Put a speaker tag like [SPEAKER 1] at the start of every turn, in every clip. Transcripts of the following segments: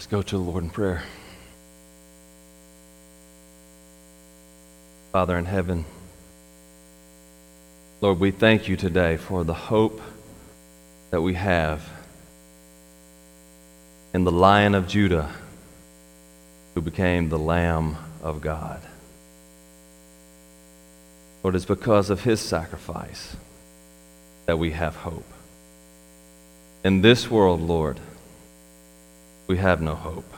[SPEAKER 1] Let's go to the Lord in prayer. Father in heaven, Lord, we thank you today for the hope that we have in the Lion of Judah who became the Lamb of God. Lord, it's because of his sacrifice that we have hope. In this world, Lord, we have no hope.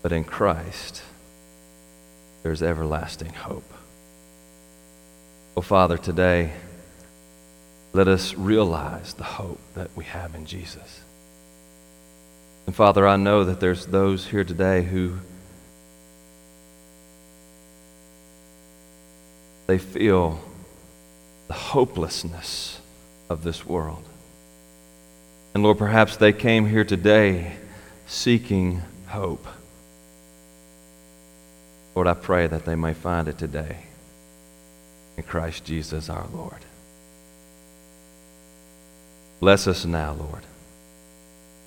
[SPEAKER 1] But in Christ, there's everlasting hope. Oh, Father, today, let us realize the hope that we have in Jesus. And Father, I know that there's those here today who they feel the hopelessness of this world. And Lord, perhaps they came here today seeking hope. Lord, I pray that they may find it today in Christ Jesus our Lord. Bless us now, Lord.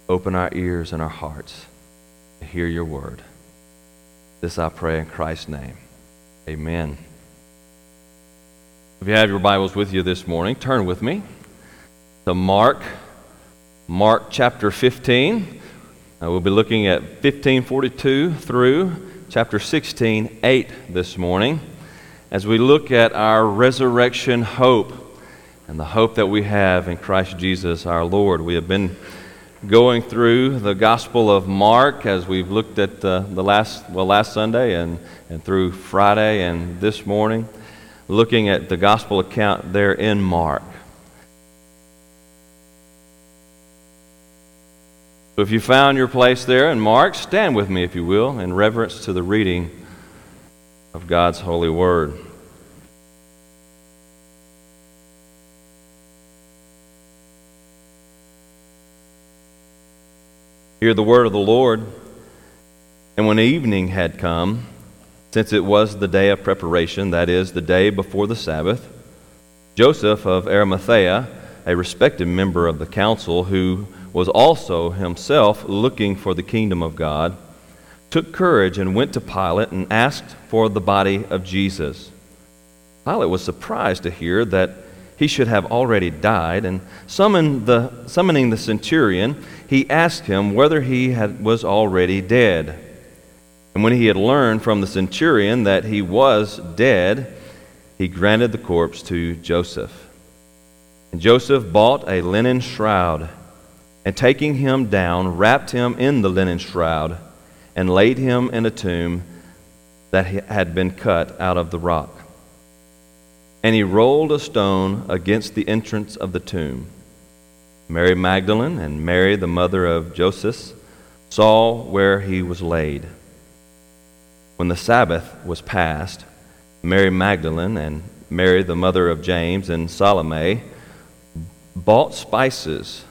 [SPEAKER 1] Open our ears and our hearts to hear your word. This I pray in Christ's name. Amen. If you have your Bibles with you this morning, turn with me to Mark, Mark chapter 15. Uh, we'll be looking at 1542 through chapter 16, 8 this morning as we look at our resurrection hope and the hope that we have in Christ Jesus our Lord. We have been going through the Gospel of Mark as we've looked at uh, the last, well, last Sunday and, and through Friday and this morning, looking at the Gospel account there in Mark. So if you found your place there in Mark, stand with me, if you will, in reverence to the reading of God's holy word. Hear the word of the Lord. And when evening had come, since it was the day of preparation, that is, the day before the Sabbath, Joseph of Arimathea, a respected member of the council, who was also himself looking for the kingdom of God, took courage and went to Pilate and asked for the body of Jesus. Pilate was surprised to hear that he should have already died, and the, summoning the centurion, he asked him whether he had, was already dead. And when he had learned from the centurion that he was dead, he granted the corpse to Joseph. And Joseph bought a linen shroud and taking him down, wrapped him in the linen shroud, and laid him in a tomb that had been cut out of the rock. And he rolled a stone against the entrance of the tomb. Mary Magdalene and Mary, the mother of Joseph, saw where he was laid. When the Sabbath was past, Mary Magdalene and Mary, the mother of James, and Salome bought spices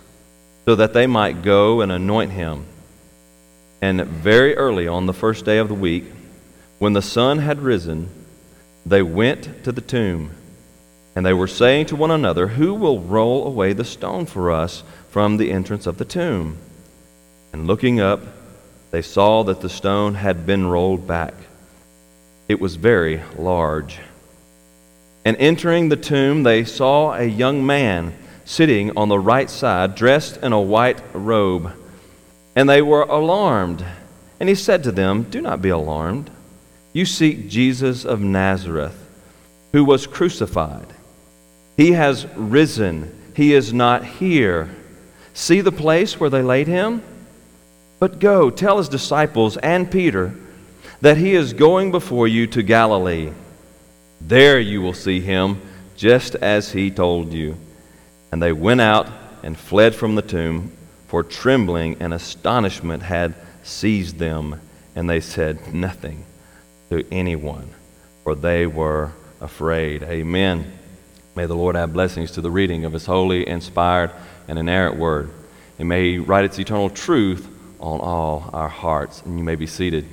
[SPEAKER 1] so that they might go and anoint him. And very early on the first day of the week, when the sun had risen, they went to the tomb. And they were saying to one another, Who will roll away the stone for us from the entrance of the tomb? And looking up, they saw that the stone had been rolled back. It was very large. And entering the tomb, they saw a young man sitting on the right side, dressed in a white robe. And they were alarmed. And he said to them, Do not be alarmed. You seek Jesus of Nazareth, who was crucified. He has risen. He is not here. See the place where they laid him? But go, tell his disciples and Peter that he is going before you to Galilee. There you will see him, just as he told you. And they went out and fled from the tomb, for trembling and astonishment had seized them, and they said nothing to anyone, for they were afraid. Amen. May the Lord add blessings to the reading of his holy, inspired, and inerrant word. And may he write its eternal truth on all our hearts. And you may be seated.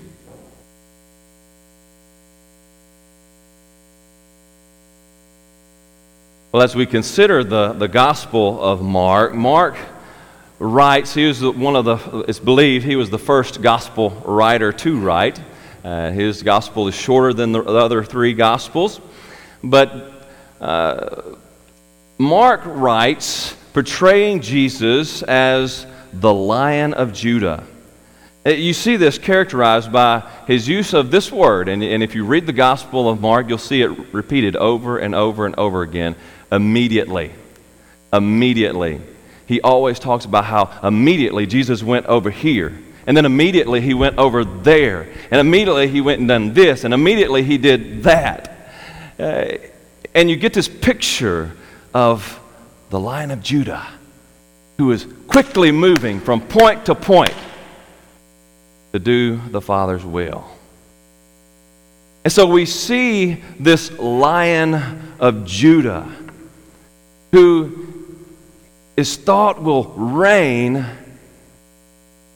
[SPEAKER 1] Well, as we consider the, the Gospel of Mark, Mark writes, he was one of the, it's believed he was the first gospel writer to write. Uh, his gospel is shorter than the other three gospels. But uh, Mark writes, portraying Jesus as the Lion of Judah. Uh, you see this characterized by his use of this word, and, and if you read the Gospel of Mark, you'll see it repeated over and over and over again immediately. Immediately. He always talks about how immediately Jesus went over here, and then immediately he went over there, and immediately he went and done this, and immediately he did that. Uh, and you get this picture of the Lion of Judah who is quickly moving from point to point to do the Father's will. And so we see this Lion of Judah who is thought will reign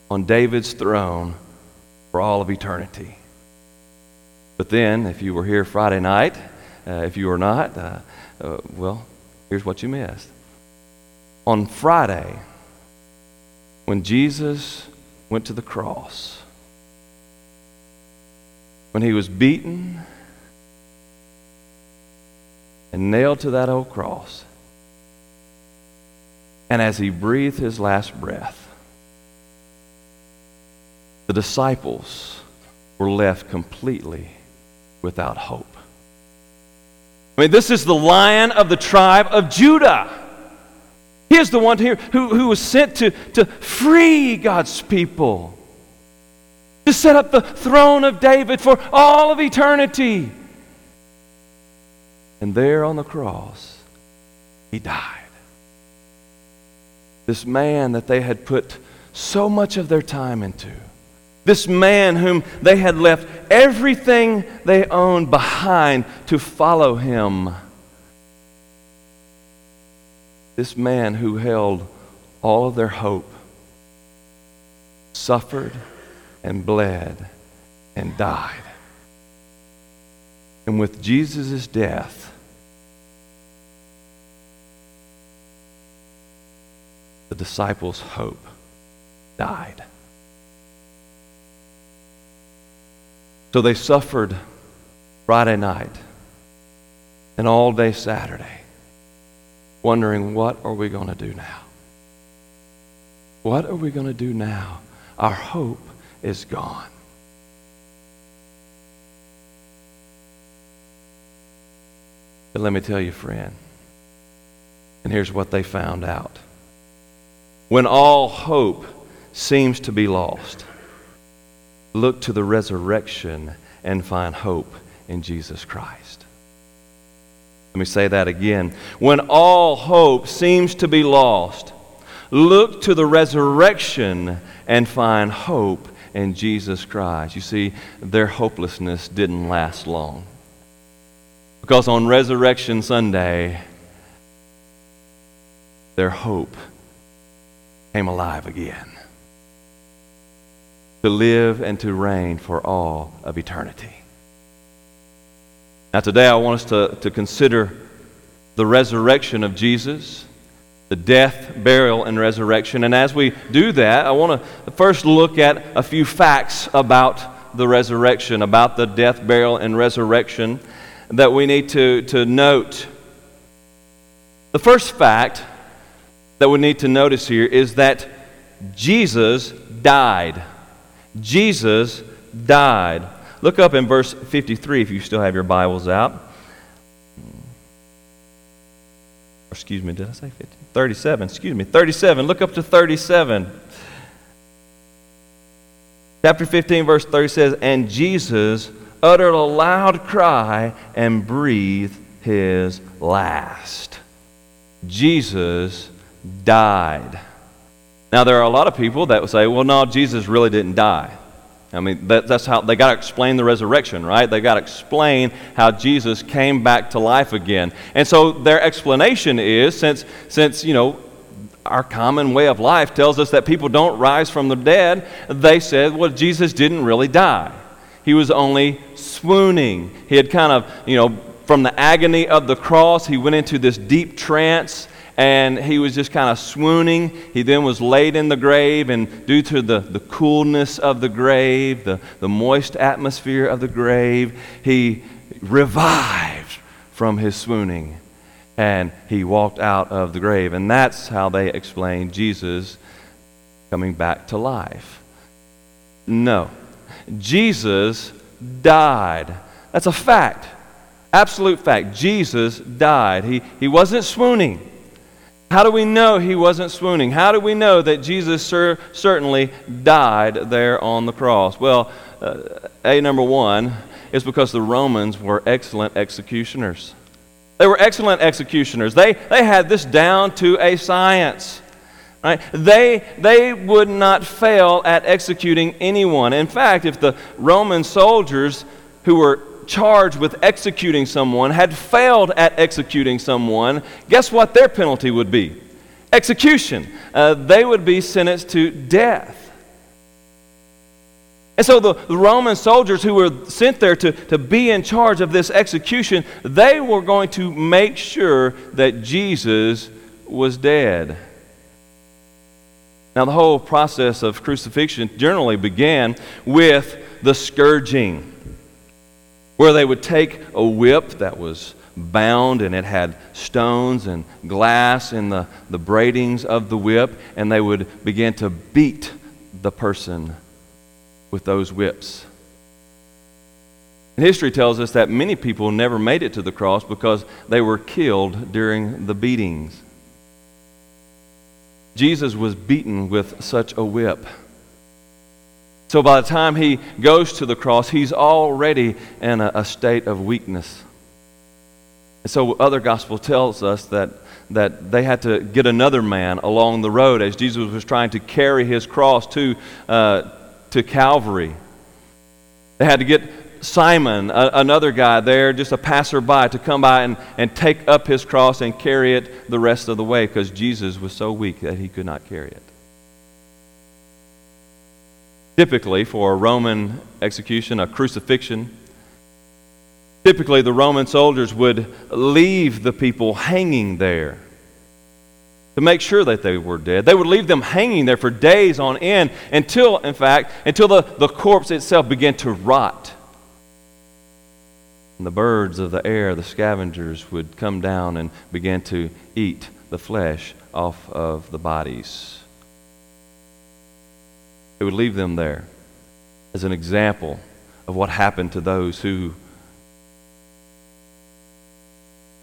[SPEAKER 1] on David's throne for all of eternity. But then, if you were here Friday night, uh, if you were not, uh, uh, well, here's what you missed. On Friday, when Jesus went to the cross, when he was beaten and nailed to that old cross, and as he breathed his last breath, the disciples were left completely without hope. I mean, this is the lion of the tribe of Judah. He is the one here who, who was sent to, to free God's people, to set up the throne of David for all of eternity. And there on the cross, he died. This man that they had put so much of their time into this man whom they had left everything they owned behind to follow him. This man who held all of their hope suffered and bled and died. And with Jesus' death, the disciples' hope died. So they suffered Friday night and all day Saturday, wondering, what are we going to do now? What are we going to do now? Our hope is gone. But let me tell you, friend, and here's what they found out. When all hope seems to be lost, look to the resurrection and find hope in Jesus Christ. Let me say that again. When all hope seems to be lost, look to the resurrection and find hope in Jesus Christ. You see, their hopelessness didn't last long. Because on Resurrection Sunday, their hope came alive again to live and to reign for all of eternity. Now, today I want us to, to consider the resurrection of Jesus, the death, burial, and resurrection. And as we do that, I want to first look at a few facts about the resurrection, about the death, burial, and resurrection that we need to, to note. The first fact that we need to notice here is that Jesus died. Jesus died. Look up in verse 53 if you still have your Bibles out. Excuse me, did I say 50? 37, excuse me, 37. Look up to 37. Chapter 15, verse 30 says, And Jesus uttered a loud cry and breathed his last. Jesus died. Now, there are a lot of people that would say, well, no, Jesus really didn't die. I mean, that, that's how they got to explain the resurrection, right? They got to explain how Jesus came back to life again. And so their explanation is since, since you know, our common way of life tells us that people don't rise from the dead, they said, well, Jesus didn't really die. He was only swooning. He had kind of, you know, from the agony of the cross, he went into this deep trance and he was just kind of swooning. He then was laid in the grave, and due to the, the coolness of the grave, the, the moist atmosphere of the grave, he revived from his swooning and he walked out of the grave. And that's how they explain Jesus coming back to life. No, Jesus died. That's a fact. Absolute fact. Jesus died. He, he wasn't swooning. How do we know he wasn't swooning? How do we know that Jesus cer- certainly died there on the cross? Well, uh, A, number one, is because the Romans were excellent executioners. They were excellent executioners. They, they had this down to a science. Right? They, they would not fail at executing anyone. In fact, if the Roman soldiers who were charged with executing someone had failed at executing someone, guess what their penalty would be? Execution. Uh, they would be sentenced to death. And so the, the, Roman soldiers who were sent there to, to be in charge of this execution, they were going to make sure that Jesus was dead. Now, the whole process of crucifixion generally began with the scourging, where they would take a whip that was bound and it had stones and glass in the, the braidings of the whip, and they would begin to beat the person with those whips. History tells us that many people never made it to the cross because they were killed during the beatings. Jesus was beaten with such a whip. So by the time he goes to the cross, he's already in a, a state of weakness. And so other gospel tells us that, that they had to get another man along the road as Jesus was trying to carry his cross to, uh, to Calvary. They had to get Simon, a, another guy there, just a passerby, to come by and, and take up his cross and carry it the rest of the way because Jesus was so weak that he could not carry it. Typically, for a Roman execution, a crucifixion, typically the Roman soldiers would leave the people hanging there to make sure that they were dead. They would leave them hanging there for days on end until, in fact, until the, the corpse itself began to rot. And the birds of the air, the scavengers, would come down and begin to eat the flesh off of the bodies. It would leave them there as an example of what happened to those who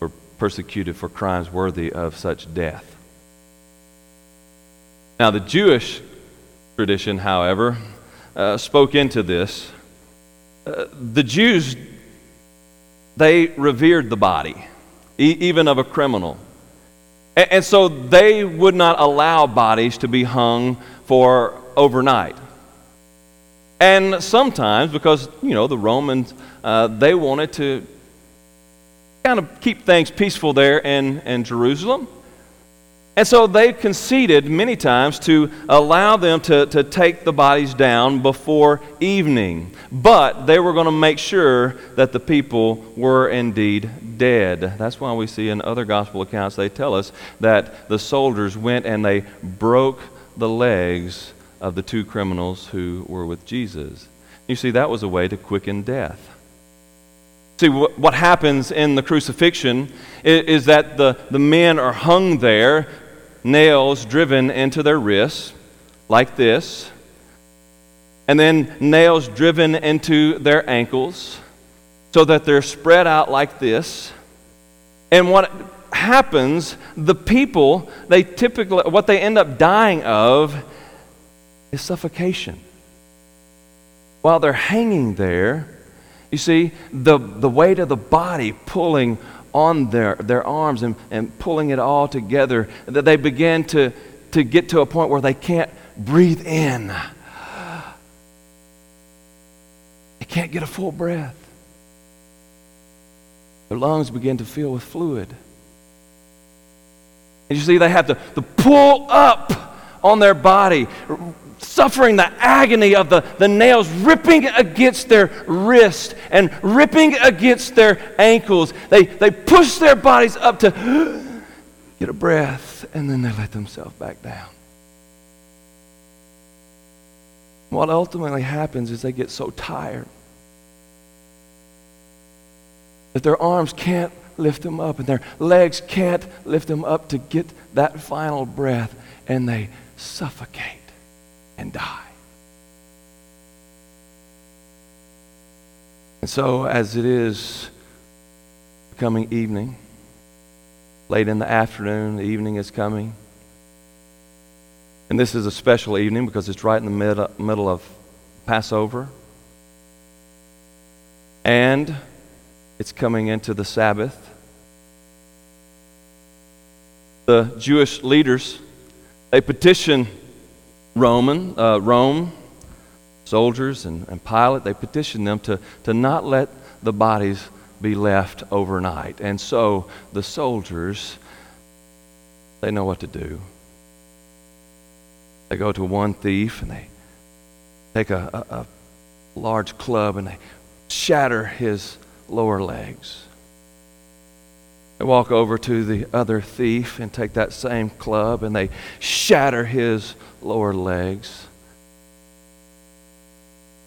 [SPEAKER 1] were persecuted for crimes worthy of such death. Now, the Jewish tradition, however, uh, spoke into this. Uh, the Jews, they revered the body, e- even of a criminal. And, and so they would not allow bodies to be hung for overnight. And sometimes, because, you know, the Romans, uh, they wanted to kind of keep things peaceful there in, in Jerusalem. And so they conceded many times to allow them to, to take the bodies down before evening. But they were going to make sure that the people were indeed dead. That's why we see in other gospel accounts they tell us that the soldiers went and they broke the legs of the two criminals who were with Jesus. You see, that was a way to quicken death. See, what happens in the crucifixion is that the, the men are hung there nails driven into their wrists, like this, and then nails driven into their ankles so that they're spread out like this. And what happens, the people, they typically, what they end up dying of is suffocation. While they're hanging there, you see, the, the weight of the body pulling on their, their arms and, and pulling it all together, that they begin to, to get to a point where they can't breathe in. They can't get a full breath. Their lungs begin to fill with fluid. And you see, they have to, to pull up on their body, suffering the agony of the, the nails ripping against their wrist and ripping against their ankles. They, they push their bodies up to
[SPEAKER 2] get a breath, and then they let themselves back down. What ultimately happens is they get so tired that their arms can't lift them up and their legs can't lift them up to get that final breath, and they suffocate and die. And so, as it is becoming evening, late in the afternoon, the evening is coming. And this is a special evening because it's right in the mid- middle of Passover. And it's coming into the Sabbath. The Jewish leaders, they petition Roman, uh, Rome, soldiers and, and Pilate, they petition them to, to not let the bodies be left overnight. And so the soldiers, they know what to do. They go to one thief and they take a, a, a large club and they shatter his lower legs. They walk over to the other thief and take that same club and they shatter his lower legs.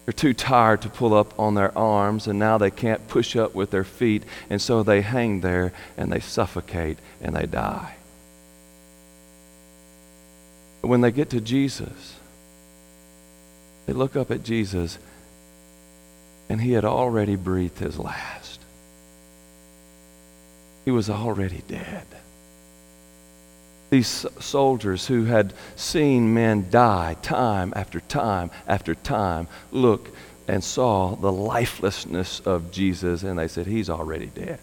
[SPEAKER 2] They're too tired to pull up on their arms, and now they can't push up with their feet, and so they hang there and they suffocate and they die. But when they get to Jesus, they look up at Jesus, and he had already breathed his last. He was already dead. These soldiers who had seen men die time after time after time look and saw the lifelessness of Jesus, and they said, He's already dead.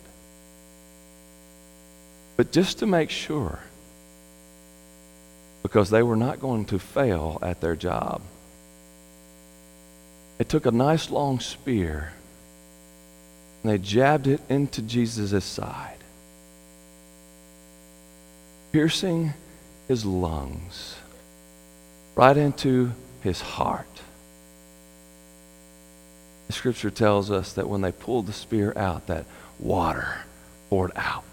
[SPEAKER 2] But just to make sure, because they were not going to fail at their job, they took a nice long spear and they jabbed it into Jesus' side piercing his lungs, right into his heart. The scripture tells us that when they pulled the spear out, that water poured out.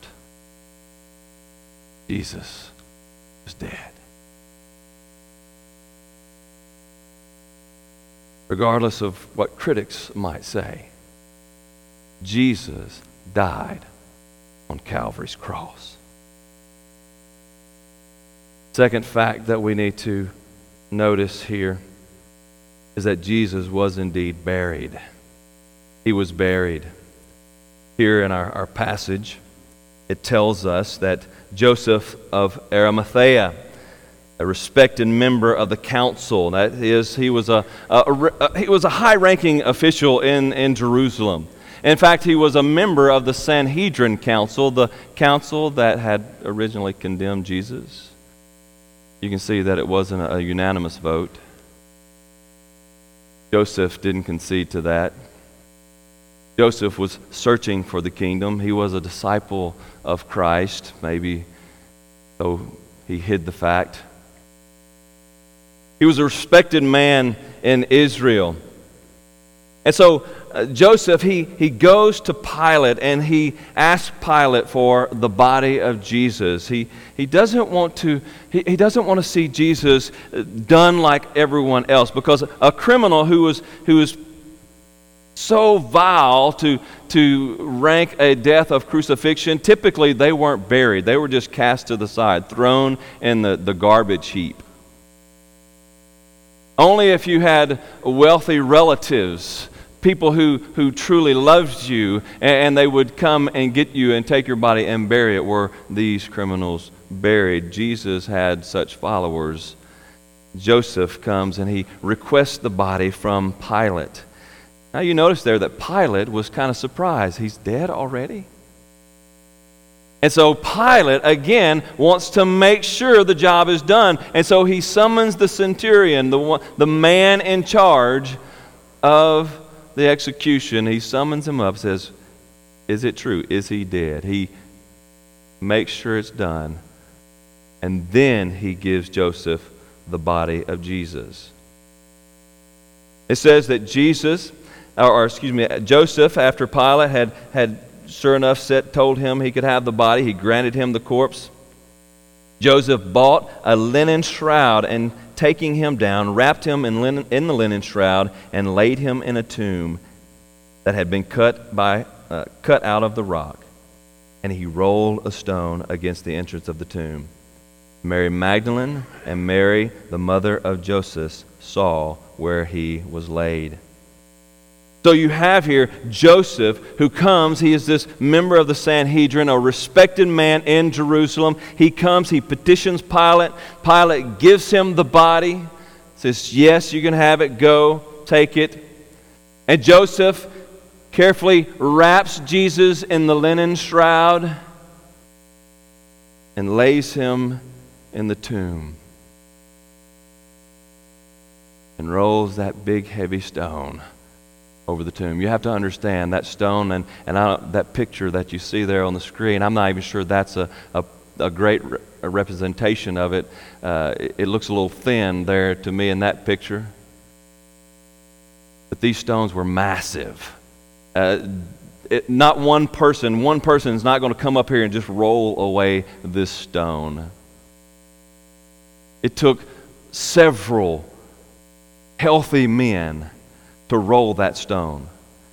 [SPEAKER 2] Jesus was dead. Regardless of what critics might say, Jesus died on Calvary's cross. Second fact that we need to notice here is that Jesus was indeed buried. He was buried. Here in our, our passage, it tells us that Joseph of Arimathea, a respected member of the council, that is, he was a, a, a he was a high ranking official in, in Jerusalem. In fact, he was a member of the Sanhedrin Council, the council that had originally condemned Jesus you can see that it wasn't a unanimous vote. Joseph didn't concede to that. Joseph was searching for the kingdom. He was a disciple of Christ, maybe though he hid the fact. He was a respected man in Israel. And so uh, Joseph, he, he goes to Pilate and he asks Pilate for the body of Jesus. He, he, doesn't want to, he, he doesn't want to see Jesus uh, done like everyone else because a criminal who was, who was so vile to, to rank a death of crucifixion, typically they weren't buried. They were just cast to the side, thrown in the, the garbage heap. Only if you had wealthy relatives people who, who truly loved you, and, and they would come and get you and take your body and bury it were these criminals buried. Jesus had such followers. Joseph comes and he requests the body from Pilate. Now you notice there that Pilate was kind of surprised. He's dead already? And so Pilate, again, wants to make sure the job is done. And so he summons the centurion, the, one, the man in charge of the execution, he summons him up, says, Is it true? Is he dead? He makes sure it's done. And then he gives Joseph the body of Jesus. It says that Jesus, or, or excuse me, Joseph, after Pilate had, had sure enough set, told him he could have the body, he granted him the corpse.
[SPEAKER 1] Joseph bought a linen shroud and taking him down, wrapped him in, linen, in the linen shroud, and laid him in a tomb that had been cut, by, uh, cut out of the rock. And he rolled a stone against the entrance of the tomb. Mary Magdalene and Mary, the mother of Joseph, saw where he was laid. So you have here Joseph who comes. He is this member of the Sanhedrin, a respected man in Jerusalem. He comes, he petitions Pilate. Pilate gives him the body, says, Yes, you can have it, go, take it. And Joseph carefully wraps Jesus in the linen shroud and lays him in the tomb and rolls that big heavy stone over the tomb. You have to understand that stone and, and I, that picture that you see there on the screen. I'm not even sure that's a, a, a great re- a representation of it. Uh, it. It looks a little thin there to me in that picture. But these stones were massive. Uh, it, not one person, one person is not going to come up here and just roll away this stone. It took several healthy men to roll that stone.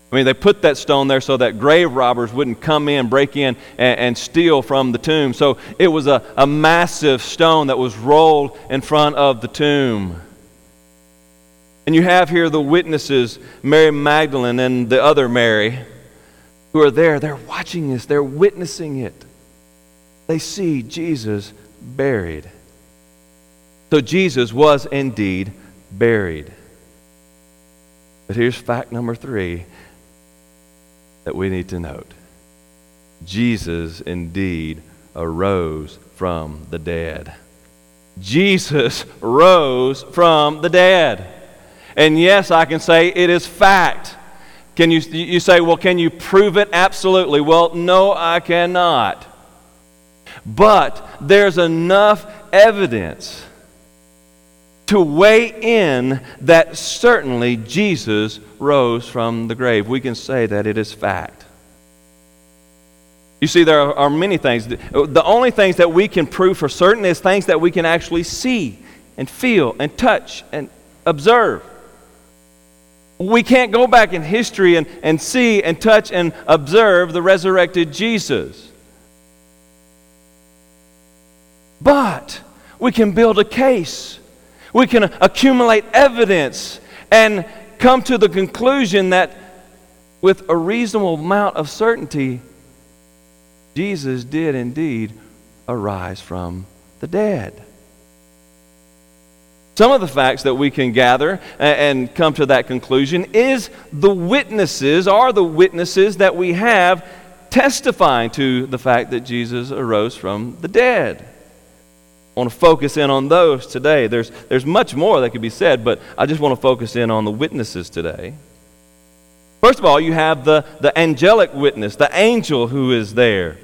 [SPEAKER 1] I mean, they put that stone there so that grave robbers wouldn't come in, break in, and, and steal from the tomb. So it was a, a massive stone that was rolled in front of the tomb. And you have here the witnesses, Mary Magdalene and the other Mary, who are there. They're watching this, they're witnessing it. They see Jesus buried. So Jesus was indeed buried. But here's fact number three that we need to note Jesus indeed arose from the dead. Jesus rose from the dead. And yes, I can say it is fact. Can you, you say, well, can you prove it? Absolutely. Well, no, I cannot. But there's enough evidence to weigh in that certainly Jesus rose from the grave. We can say that it is fact. You see, there are many things. The only things that we can prove for certain is things that we can actually see and feel and touch and observe. We can't go back in history and, and see and touch and observe the resurrected Jesus. But we can build a case we can accumulate evidence and come to the conclusion that with a reasonable amount of certainty, Jesus did indeed arise from the dead. Some of the facts that we can gather and come to that conclusion is the witnesses, are the witnesses that we have testifying to the fact that Jesus arose from the dead. Want to focus in on those today. There's, there's much more that could be said, but I just want to focus in on the witnesses today. First of all, you have the, the angelic witness, the angel who is there.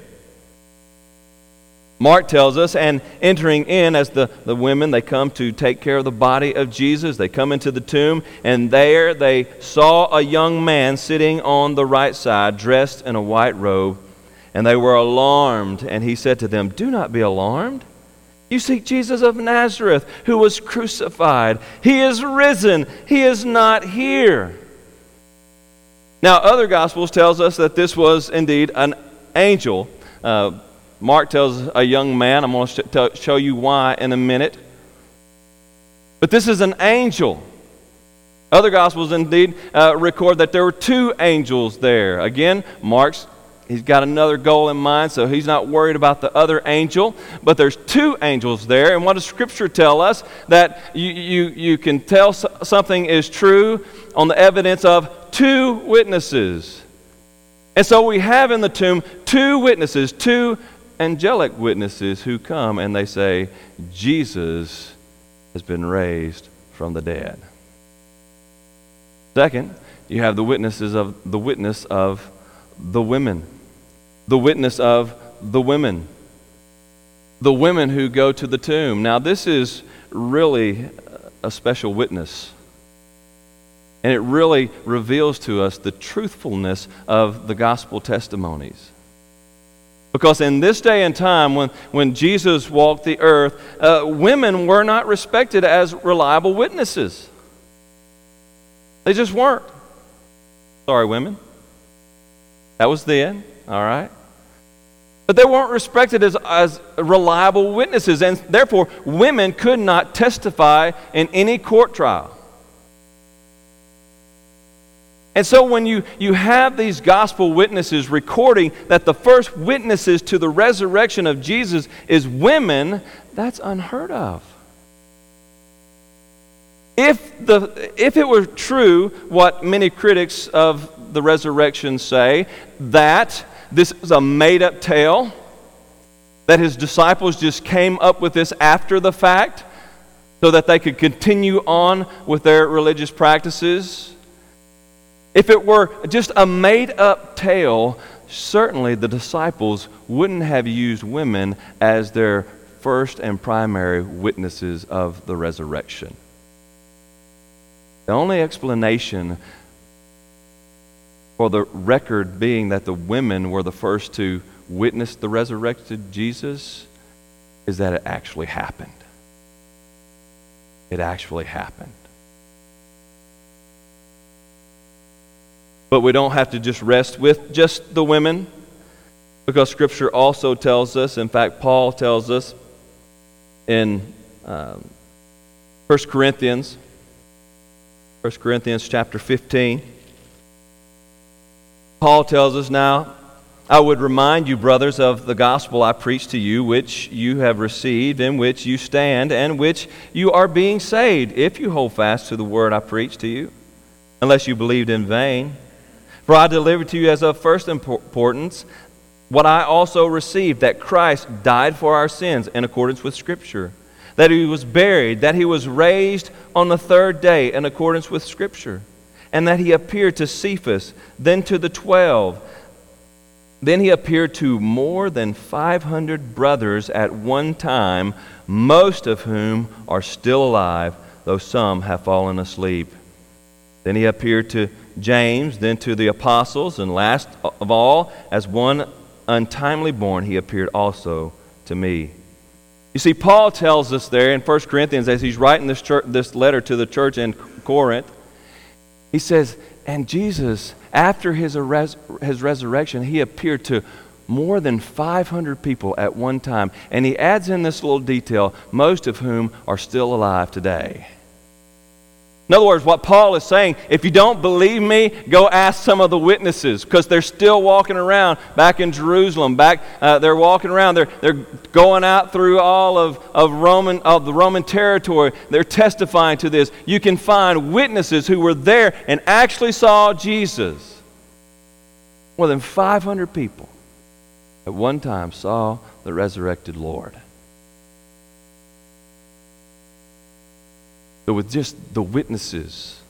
[SPEAKER 1] Mark tells us, and entering in as the, the women, they come to take care of the body of Jesus. They come into the tomb, and there they saw a young man sitting on the right side, dressed in a white robe. And they were alarmed, and he said to them, Do not be alarmed. You seek Jesus of Nazareth, who was crucified. He is risen. He is not here. Now, other Gospels tells us that this was indeed an angel. Uh, Mark tells a young man. I'm going to show you why in a minute. But this is an angel. Other Gospels indeed uh, record that there were two angels there. Again, Mark's He's got another goal in mind, so he's not worried about the other angel. But there's two angels there. And what does Scripture tell us? That you, you, you can tell something is true on the evidence of two witnesses. And so we have in the tomb two witnesses, two angelic witnesses who come and they say, Jesus has been raised from the dead. Second, you have the witnesses of the witness of the women the witness of the women. The women who go to the tomb. Now, this is really a special witness. And it really reveals to us the truthfulness of the gospel testimonies.
[SPEAKER 2] Because in this day and time, when, when Jesus walked the earth, uh, women were not respected as reliable witnesses. They just weren't. Sorry, women. That was then, all right? But they weren't respected as, as reliable witnesses, and therefore, women could not testify in any court trial. And so, when you, you have these gospel witnesses recording that the first witnesses to the resurrection of Jesus is women, that's unheard of. If, the, if it were true, what many critics of the resurrection say, that this is a made up tale, that his disciples just came up with this after the fact so that they could continue on with their religious practices, if it were just a made up tale, certainly the disciples wouldn't have used women as their first and primary witnesses of the resurrection. The only explanation for the record being that the women were the first to witness the resurrected Jesus is that it actually happened. It actually happened. But we don't have to just rest with just the women because Scripture also tells us, in fact, Paul tells us in um, 1 Corinthians, 1 Corinthians chapter 15, Paul tells us now, I would remind you, brothers, of the gospel I preached to you, which you have received, in which you stand, and which you are being saved, if you hold fast to the word I preached to you, unless you believed in vain. For I delivered to you as of first importance what I also received that Christ died for our sins in accordance with Scripture, that he was buried, that he was raised on the third day in accordance with Scripture, and that he appeared to Cephas, then to the twelve. Then he appeared to more than 500 brothers at one time, most of whom are still alive, though some have fallen asleep. Then he appeared to James, then to the apostles, and last of all, as one untimely born, he appeared also to me. You see, Paul tells us there in 1 Corinthians, as he's writing this, church, this letter to the church in Corinth, he says, And Jesus, after his, his resurrection, he appeared to more than 500 people at one time. And he adds in this little detail, most of whom are still alive today. In other words, what Paul is saying, if you don't believe me, go ask some of the witnesses because they're still walking around back in Jerusalem. Back, uh, they're walking around. They're, they're going out through all of, of, Roman, of the Roman territory. They're testifying to this. You can find witnesses who were there and actually saw Jesus. More than 500 people at one time saw the resurrected Lord. That with just the witnesses,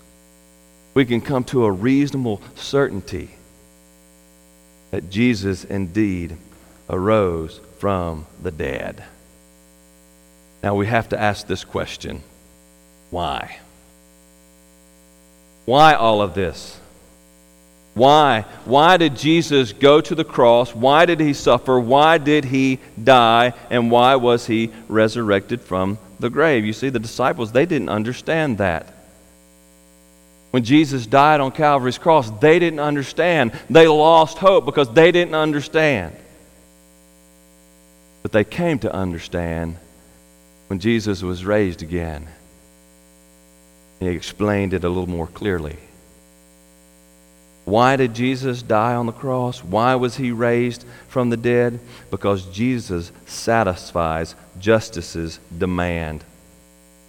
[SPEAKER 2] we can come to a reasonable certainty that Jesus indeed arose from the dead. Now we have to ask this question why? Why all of this? Why? Why did Jesus go to the cross? Why did he suffer? Why did he die? And why was he resurrected from the grave. You see, the disciples, they didn't understand that. When Jesus died on Calvary's cross, they didn't understand. They lost hope because they didn't understand. But they came to understand when Jesus was raised again. He explained it a little more clearly. Why did Jesus die on the cross? Why was he raised from the dead? Because Jesus satisfies justice's demand.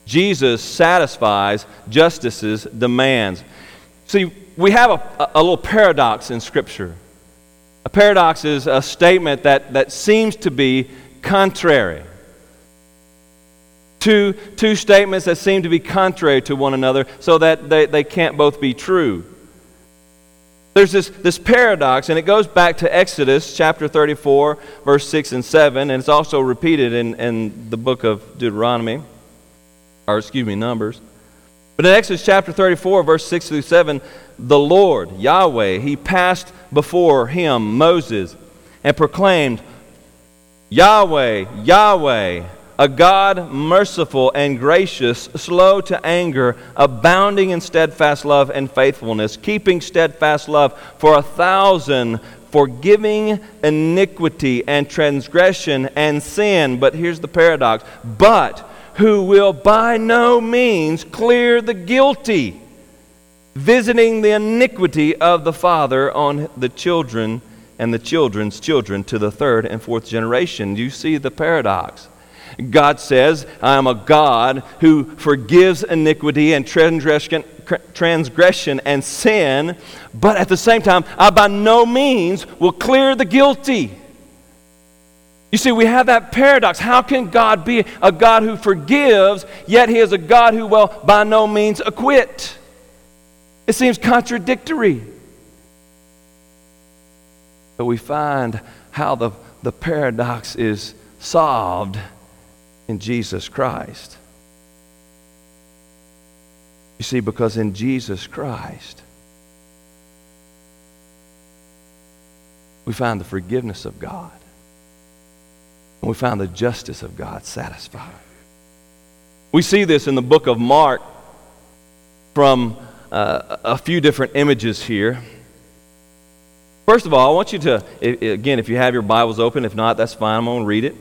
[SPEAKER 2] Jesus satisfies justice's demands. See, we have a, a little paradox in Scripture. A paradox is a statement that, that seems to be contrary. Two, two statements that seem to be contrary to one another so that they, they can't both be true. There's this, this paradox, and it goes back to Exodus chapter 34, verse 6 and 7, and it's also repeated in, in the book of Deuteronomy, or excuse me, Numbers. But in Exodus chapter 34, verse 6 through 7, the Lord, Yahweh, he passed before him, Moses, and proclaimed,
[SPEAKER 1] Yahweh, Yahweh, a God merciful and gracious, slow to anger, abounding in steadfast love and faithfulness, keeping steadfast love for a thousand, forgiving iniquity and transgression and sin. But here's the paradox but who will by no means clear the guilty, visiting the iniquity of the father on the children and the children's children to the third and fourth generation. You see the paradox. God says, I am a God who forgives iniquity and transgression, and sin, but at the same time, I by no means will clear the guilty. You see, we have that paradox. How can God be a God who forgives, yet He is a God who will by no means acquit? It seems contradictory. But we find how the, the paradox is solved in Jesus Christ. You see, because in Jesus Christ, we find the forgiveness of God. And we find the justice of God satisfied. We see this in the book of Mark from uh, a few different images here. First of all, I want you to, again, if you have your Bibles open, if not, that's fine. I'm going to read it.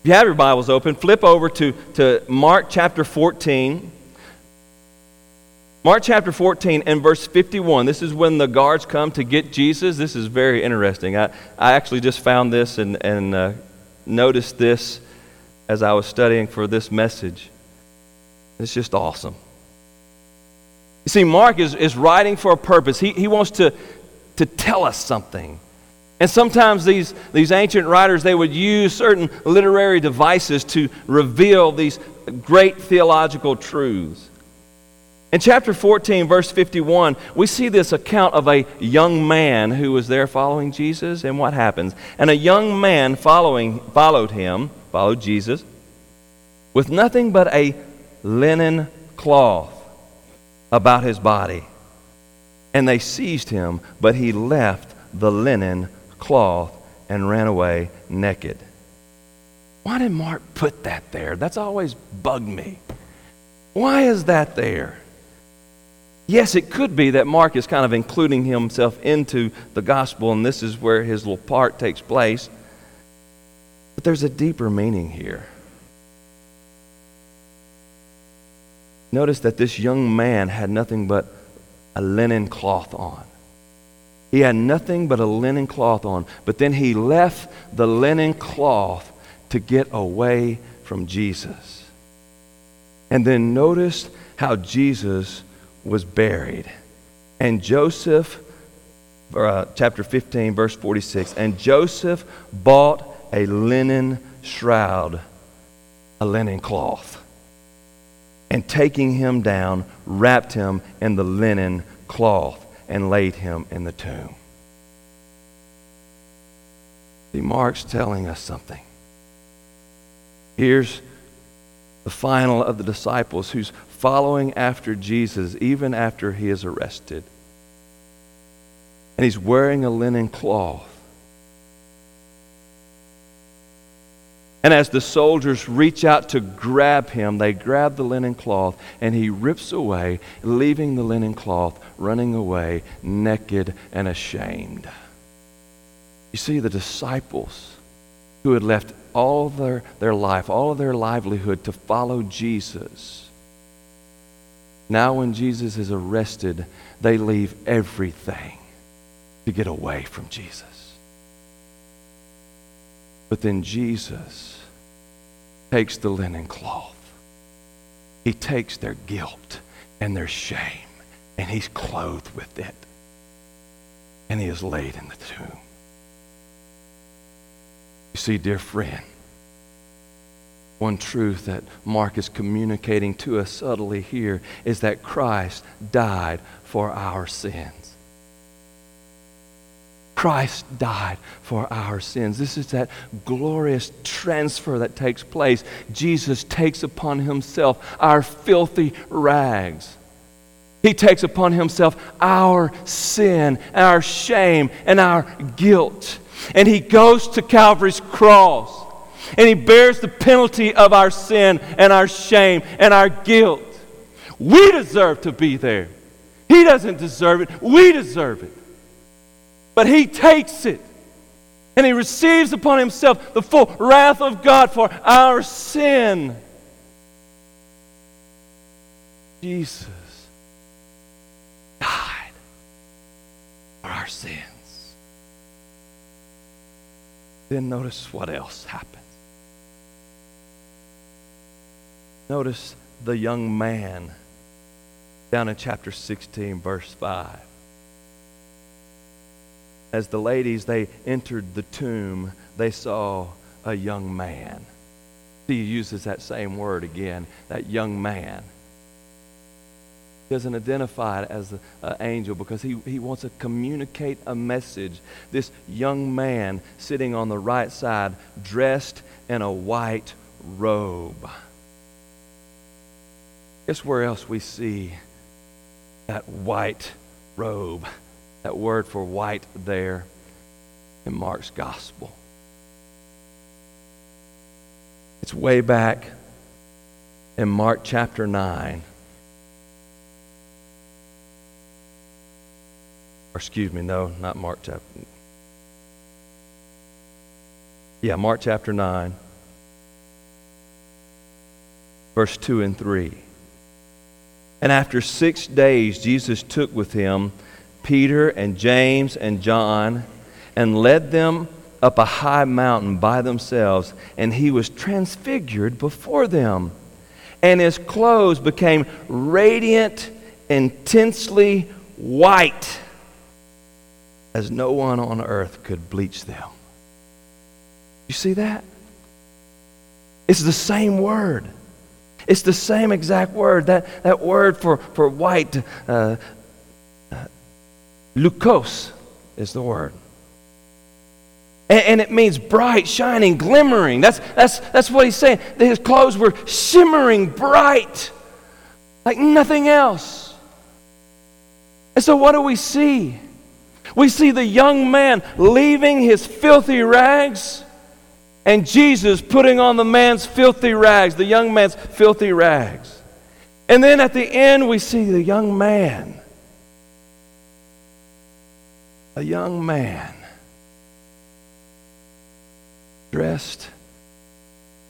[SPEAKER 1] If you have your Bibles open, flip over to, to Mark chapter 14. Mark chapter 14 and verse 51. This is when the guards come to get Jesus. This is very interesting. I, I actually just found this and, and uh, noticed this as I was studying for this message. It's just awesome. You see, Mark is, is writing for a purpose. He, he wants to, to tell us something. And sometimes these, these ancient writers, they would use certain literary devices to reveal these great theological truths. In chapter 14, verse 51, we see this account of a young man who was there following Jesus, and what happens? And a young man following, followed him, followed Jesus, with nothing but a linen cloth about his body. And they seized him, but he left the linen cloth and ran away naked. Why did Mark put that there? That's always bugged me. Why is that there? Yes, it could be that Mark is kind of including himself into the gospel, and this is where his little part takes place. But there's a deeper meaning here. Notice that this young man had nothing but a linen cloth on. He had nothing but a linen cloth on, but then he left the linen cloth to get away from Jesus. And then notice how Jesus was buried. And Joseph, uh, chapter 15, verse 46, and Joseph bought a linen shroud, a linen cloth, and taking him down, wrapped him in the linen cloth and laid him in the tomb. See, Mark's telling us something. Here's the final of the disciples who's following after Jesus even after he is arrested. And he's wearing a linen cloth. And as the soldiers reach out to grab him, they grab the linen cloth, and he rips away, leaving the linen cloth, running away naked and ashamed. You see, the disciples who had left all their, their life, all of their livelihood to follow Jesus now, when Jesus is arrested, they leave everything to get away from Jesus. But then Jesus takes the linen cloth, he takes their guilt and their shame, and he's clothed with it, and he is laid in the tomb. You see, dear friend, one truth that Mark is communicating to us subtly here is that Christ died for our sins. Christ died for our sins. This is that glorious transfer that takes place. Jesus takes upon himself our filthy rags. He takes upon himself our sin, our shame, and our guilt.
[SPEAKER 2] And he goes to Calvary's cross. And he bears the penalty of our sin and our shame and our guilt. We deserve to be there. He doesn't deserve it. We deserve it. But he takes it. And he receives upon himself the full wrath of God for our sin. Jesus died for our sins. Then notice what else happens. Notice the young man down in chapter 16, verse 5. As the ladies they entered the tomb, they saw a young man. He uses that same word again, that young man. He doesn't identify it as an angel because he, he wants to communicate a message. This young man sitting on the right side, dressed in a white robe. Guess where else we see that white robe? That word for white there in Mark's gospel. It's way back in Mark chapter 9. Or excuse me, no, not Mark chapter. Yeah, Mark chapter 9, verse 2 and 3. And after six days, Jesus took with him Peter and James and John and led them up a high mountain by themselves, and he was transfigured before them. And his clothes became radiant, intensely white, as no one on earth could bleach them. You see that? It's the same word. It's the same exact word. That, that word for, for white, uh, leukos, is the word. And, and, it means bright, shining, glimmering. That's, that's, that's what he's saying. His clothes were shimmering bright, like nothing else. And so, what do we see? We see the young man leaving his filthy rags and Jesus putting on the man's filthy rags, the young man's filthy rags. And then at the end, we see the young man. A young man dressed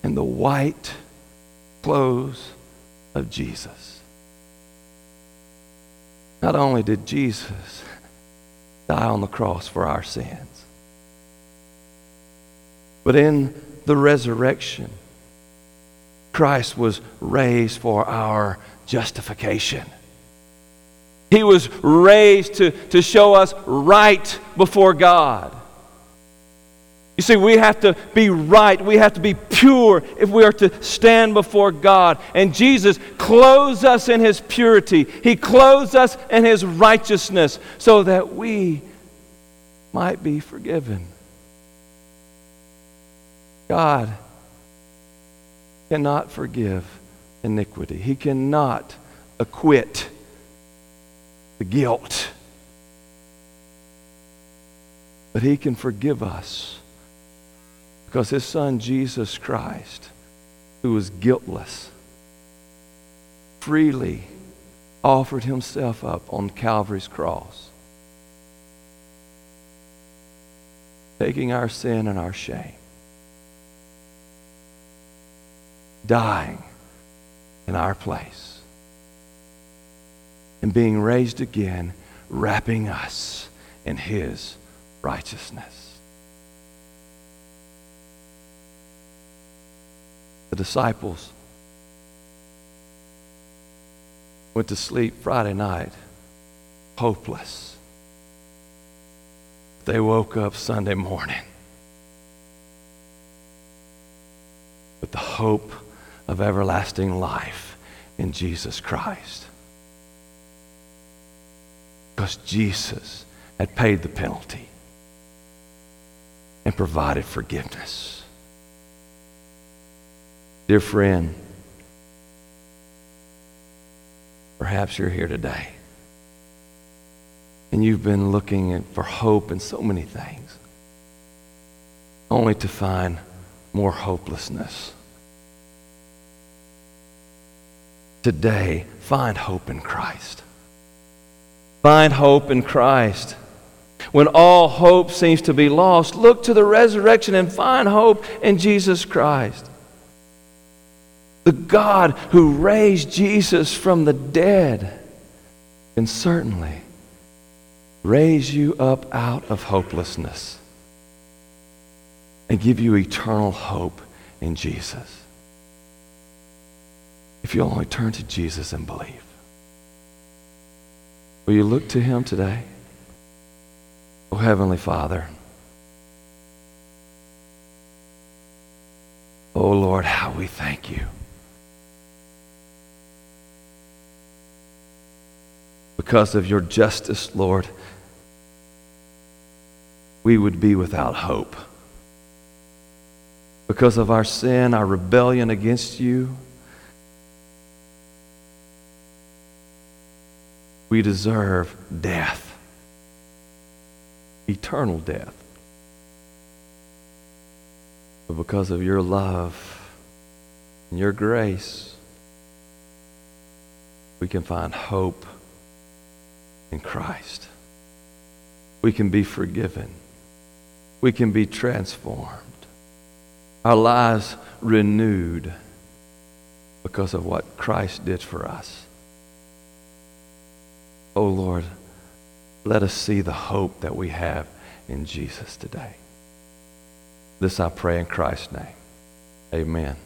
[SPEAKER 2] in the white clothes of Jesus. Not only did Jesus die on the cross for our sins, but in the resurrection, Christ was raised for our justification. He was raised to, to show us right before God. You see, we have to be right. We have to be pure if we are to stand before God. And Jesus clothes us in His purity, He clothes us in His righteousness so that we might be forgiven. God cannot forgive iniquity, He cannot acquit the guilt. But He can forgive us because His Son, Jesus Christ, who was guiltless, freely offered Himself up on Calvary's cross, taking our sin and our shame. dying in our place and being raised again, wrapping us in his righteousness. The disciples went to sleep Friday night, hopeless. They woke up Sunday morning with the hope of everlasting life in Jesus Christ. Because Jesus had paid the penalty and provided forgiveness. Dear friend, perhaps you're here today and you've been looking for hope in so many things. only to find more hopelessness. Today, find hope in Christ. Find hope in Christ. When all hope seems to be lost, look to the resurrection and find hope in Jesus Christ. The God who raised Jesus from the dead can certainly raise you up out of hopelessness and give you eternal hope in Jesus. If you'll only turn to Jesus and believe. Will you look to him today? Oh, Heavenly Father. Oh, Lord, how we thank you. Because of your justice, Lord, we would be without hope. Because of our sin, our rebellion against you, we deserve death, eternal death. But because of your love and your grace, we can find hope in Christ. We can be forgiven. We can be transformed. Our lives renewed because of what Christ did for us. Oh Lord, let us see the hope that we have in Jesus today. This I pray in Christ's name. Amen.